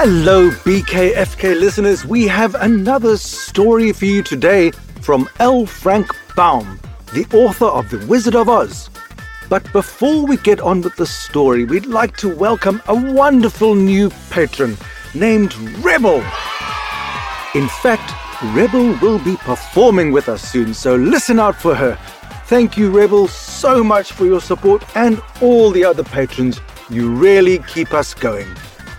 Hello, BKFK listeners. We have another story for you today from L. Frank Baum, the author of The Wizard of Oz. But before we get on with the story, we'd like to welcome a wonderful new patron named Rebel. In fact, Rebel will be performing with us soon, so listen out for her. Thank you, Rebel, so much for your support and all the other patrons. You really keep us going.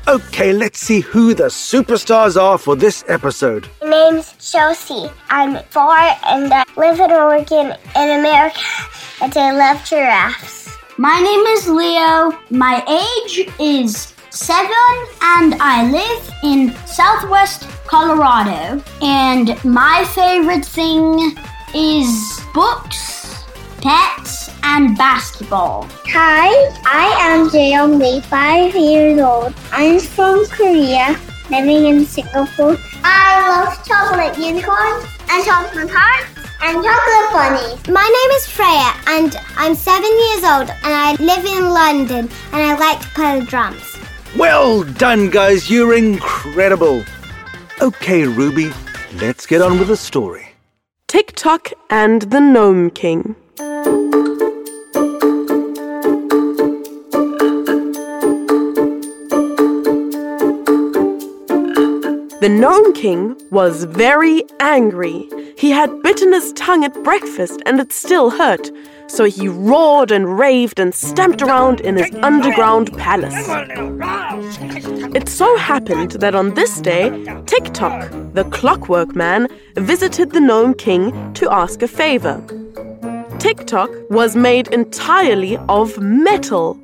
Okay, let's see who the superstars are for this episode. My name's Chelsea. I'm four and I live in Oregon in America and I love giraffes. My name is Leo. My age is seven, and I live in southwest Colorado. And my favorite thing is books, pets, and basketball. Hi, I am Jeonmi, five years old. I'm from Korea, living in Singapore. I love chocolate unicorns and chocolate hearts and chocolate bunnies. My name is Freya and I'm seven years old and I live in London and I like to play the drums. Well done, guys, you're incredible. Okay, Ruby, let's get on with the story. TikTok and the Nome King. The Nome King was very angry. He had bitten his tongue at breakfast and it still hurt, so he roared and raved and stamped around in his underground palace. It so happened that on this day, TikTok, the clockwork man, visited the Nome King to ask a favor. TikTok was made entirely of metal.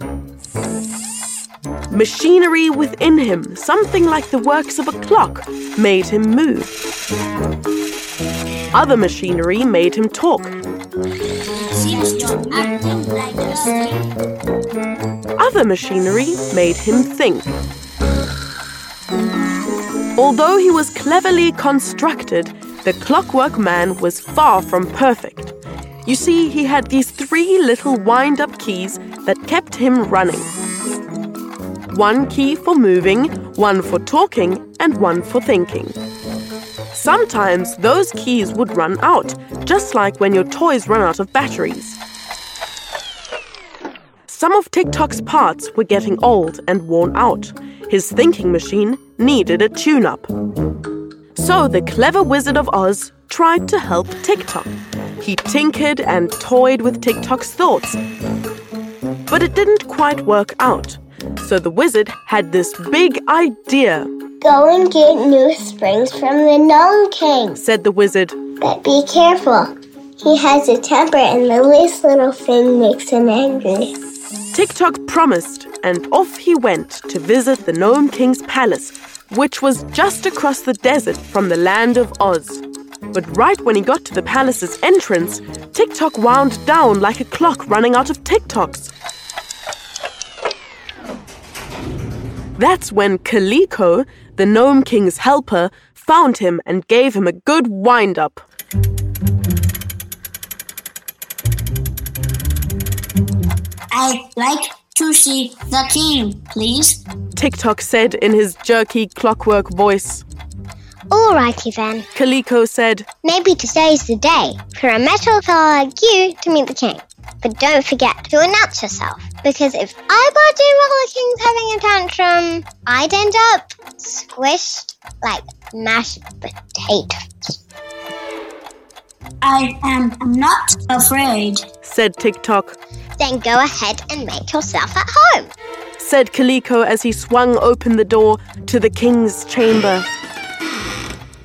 Machinery within him, something like the works of a clock, made him move. Other machinery made him talk. Seems you're acting like a Other machinery made him think. Although he was cleverly constructed, the clockwork man was far from perfect. You see, he had these three little wind up keys that kept him running one key for moving, one for talking, and one for thinking. Sometimes those keys would run out, just like when your toys run out of batteries. Some of TikTok's parts were getting old and worn out. His thinking machine needed a tune up. So the clever Wizard of Oz tried to help TikTok. He tinkered and toyed with TikTok's thoughts. But it didn't quite work out. So the wizard had this big idea, Go and get new springs from the Nome King. said the wizard. But be careful. He has a temper and the least little thing makes him angry. TikTok promised, and off he went to visit the Nome King's palace, which was just across the desert from the land of Oz. But right when he got to the palace's entrance, TikTok wound down like a clock running out of TikToks. That's when Kaliko, the Nome King's helper, found him and gave him a good wind up. I'd like to see the king, please. TikTok said in his jerky clockwork voice. Alrighty then. Kaliko said, Maybe today's the day for a metal fella like you to meet the king. But don't forget to announce yourself, because if I barge in while the king's having a tantrum, I'd end up squished like mashed potatoes. I am not afraid. said TikTok, Then go ahead and make yourself at home. said Kaliko as he swung open the door to the king's chamber.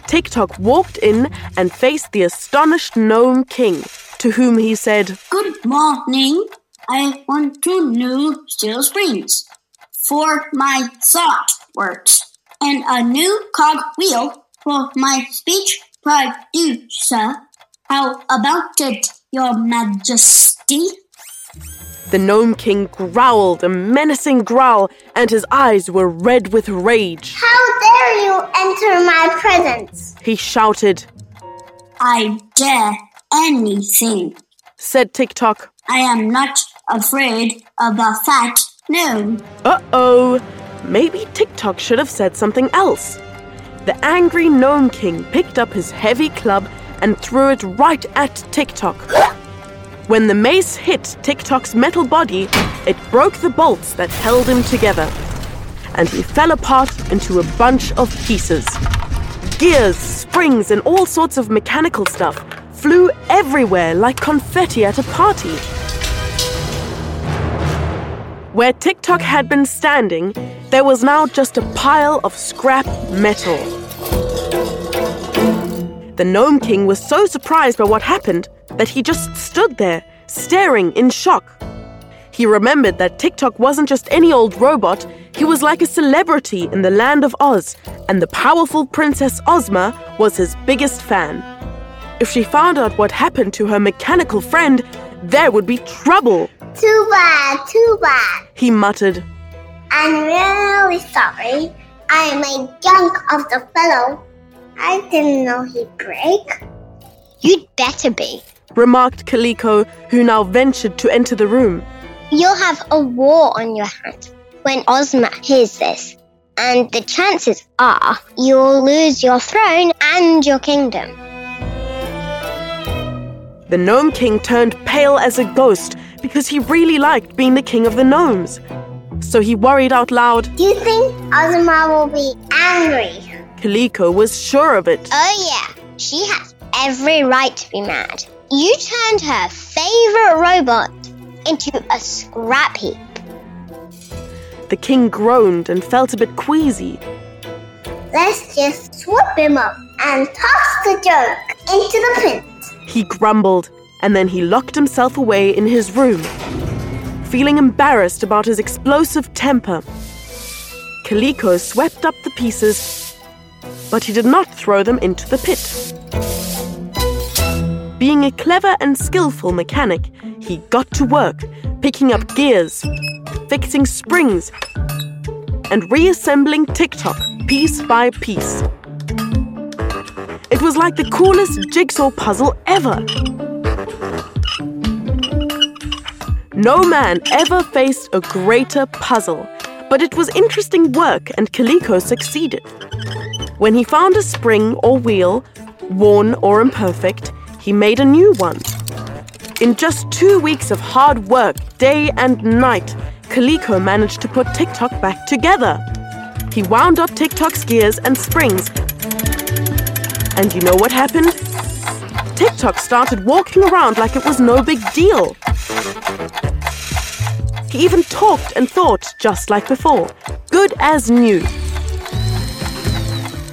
TikTok walked in and faced the astonished gnome king, to whom he said, Good morning. I want to new Steel Springs. for my thought works and a new cog wheel for my speech producer. How about it, Your Majesty? The Nome King growled a menacing growl, and his eyes were red with rage. How dare you enter my presence? He shouted, I dare anything. said TikTok. I am not afraid of a fat gnome. Uh oh! Maybe TikTok should have said something else. The angry Nome King picked up his heavy club and threw it right at TikTok. When the mace hit TikTok's metal body, it broke the bolts that held him together. And he fell apart into a bunch of pieces. Gears, springs, and all sorts of mechanical stuff flew everywhere like confetti at a party. Where TikTok had been standing, there was now just a pile of scrap metal. The Nome King was so surprised by what happened that he just stood there, staring in shock. He remembered that TikTok wasn't just any old robot, he was like a celebrity in the land of Oz, and the powerful Princess Ozma was his biggest fan. If she found out what happened to her mechanical friend, there would be trouble, Too bad, too bad. he muttered. I'm really sorry. I made junk of the fellow. I didn't know he'd break. You'd better be. remarked Kaliko, who now ventured to enter the room. You'll have a war on your hands when Ozma hears this. And the chances are you'll lose your throne and your kingdom. The Nome King turned pale as a ghost because he really liked being the king of the gnomes. So he worried out loud. Do you think Ozma will be angry? Kaliko was sure of it. Oh, yeah. She has every right to be mad. You turned her favorite robot into a scrap heap. The king groaned and felt a bit queasy. Let's just swoop him up and toss the jerk into the pit. He grumbled, and then he locked himself away in his room, feeling embarrassed about his explosive temper. Kaliko swept up the pieces, but he did not throw them into the pit. Being a clever and skillful mechanic, he got to work, picking up gears, fixing springs, and reassembling TikTok piece by piece. It was like the coolest jigsaw puzzle ever. No man ever faced a greater puzzle, but it was interesting work and Kaliko succeeded. When he found a spring or wheel, worn or imperfect, he made a new one. In just two weeks of hard work, day and night, Kaliko managed to put TikTok back together. He wound up TikTok's gears and springs. And you know what happened? TikTok started walking around like it was no big deal. He even talked and thought just like before, good as new.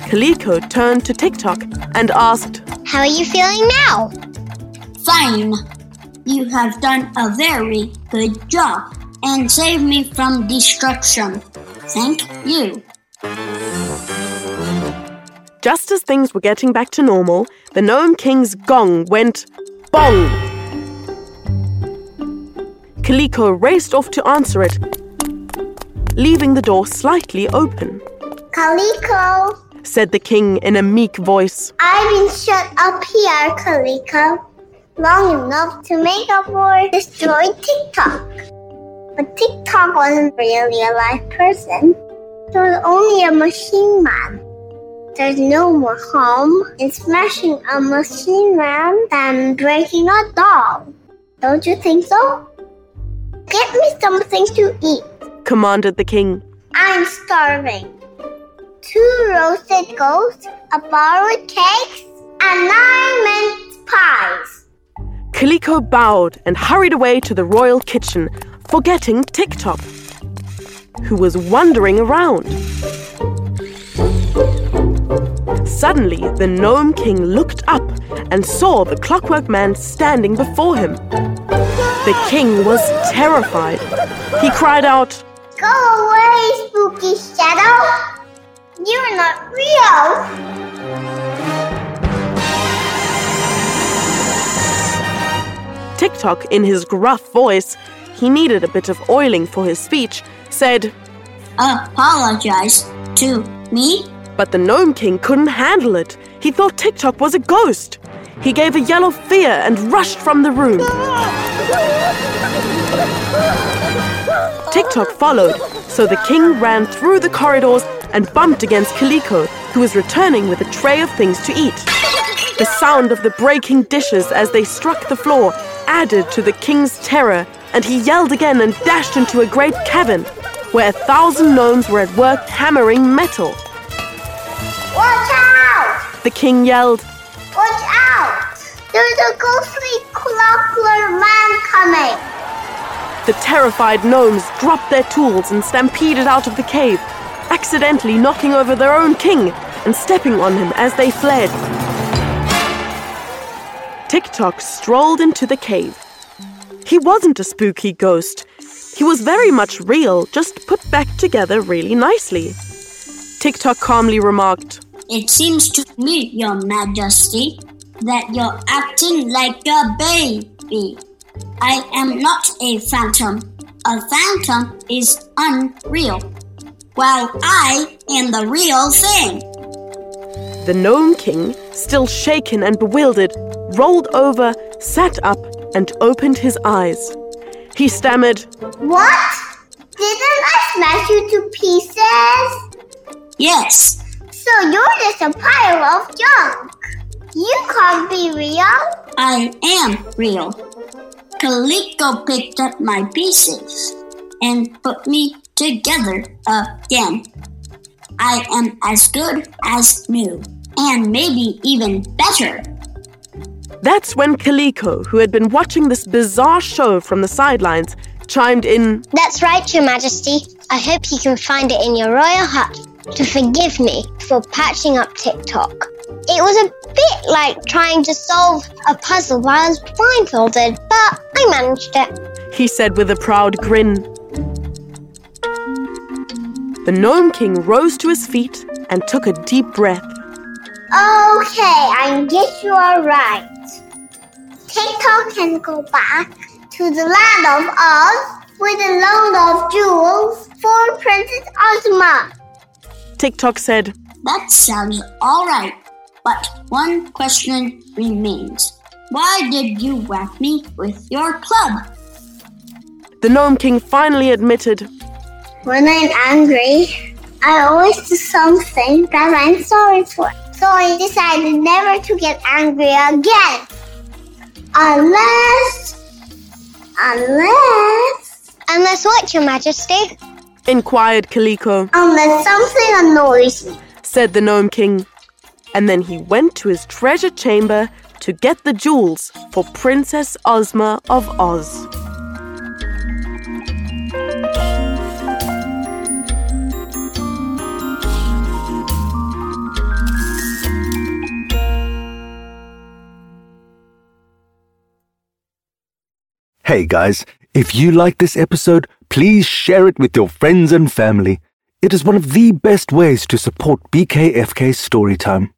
Kaliko turned to TikTok and asked, How are you feeling now? Fine. You have done a very good job and saved me from destruction. Thank you. Just as things were getting back to normal, the Nome King's gong went bong. Kaliko raced off to answer it, leaving the door slightly open. Kaliko, Said the king in a meek voice. I've been shut up here, Kaliko, long enough to make up for destroying TikTok. But TikTok wasn't really a live person. It was only a machine man. There's no more harm in smashing a machine man than breaking a doll. Don't you think so? Get me something to eat. commanded the king. I'm starving. Two roasted goats, a bar of cakes, and nine mince pies. Kaliko bowed and hurried away to the royal kitchen, forgetting TikTok, who was wandering around. Suddenly, the Nome King looked up and saw the Clockwork Man standing before him. The king was terrified. He cried out, Go away, spooky shadow! You're not real! TikTok, in his gruff voice, he needed a bit of oiling for his speech, said, Apologize to me? But the Nome King couldn't handle it. He thought TikTok was a ghost. He gave a yell of fear and rushed from the room. TikTok followed, so the king ran through the corridors and bumped against Kaliko, who was returning with a tray of things to eat. The sound of the breaking dishes as they struck the floor added to the king's terror, and he yelled again and dashed into a great cavern where a thousand gnomes were at work hammering metal. Watch out! The king yelled, Watch out! There's a ghostly clockwork man coming. The terrified gnomes dropped their tools and stampeded out of the cave, accidentally knocking over their own king and stepping on him as they fled. TikTok strolled into the cave. He wasn't a spooky ghost. He was very much real, just put back together really nicely. TikTok calmly remarked, It seems to me, Your Majesty, that you're acting like a baby. I am not a phantom. A phantom is unreal, while I am the real thing. The Nome King, still shaken and bewildered, rolled over, sat up, and opened his eyes. He stammered, What? Didn't I smash you to pieces? Yes, So you're just a pile of junk. You can't be real. I am real. Kaliko picked up my pieces and put me together again. I am as good as new, and maybe even better. That's when Kaliko, who had been watching this bizarre show from the sidelines, chimed in, That's right, Your Majesty. I hope you can find it in your royal hut to forgive me for patching up TikTok. It was a bit like trying to solve a puzzle while I was blindfolded, but I managed it. he said with a proud grin. The Nome King rose to his feet and took a deep breath. Okay, I guess you are right. TikTok can go back to the land of Oz with a load of jewels for Princess Ozma. TikTok said, That sounds alright, but one question remains. Why did you whack me with your club? The Nome King finally admitted, When I'm angry, I always do something that I'm sorry for. So I decided never to get angry again. Unless. Unless. Unless what, Your Majesty? inquired Kaliko, Unless something annoys me. said the Nome King. And then he went to his treasure chamber to get the jewels for Princess Ozma of Oz. Hey guys, if you like this episode, please share it with your friends and family. It is one of the best ways to support BKFK Storytime.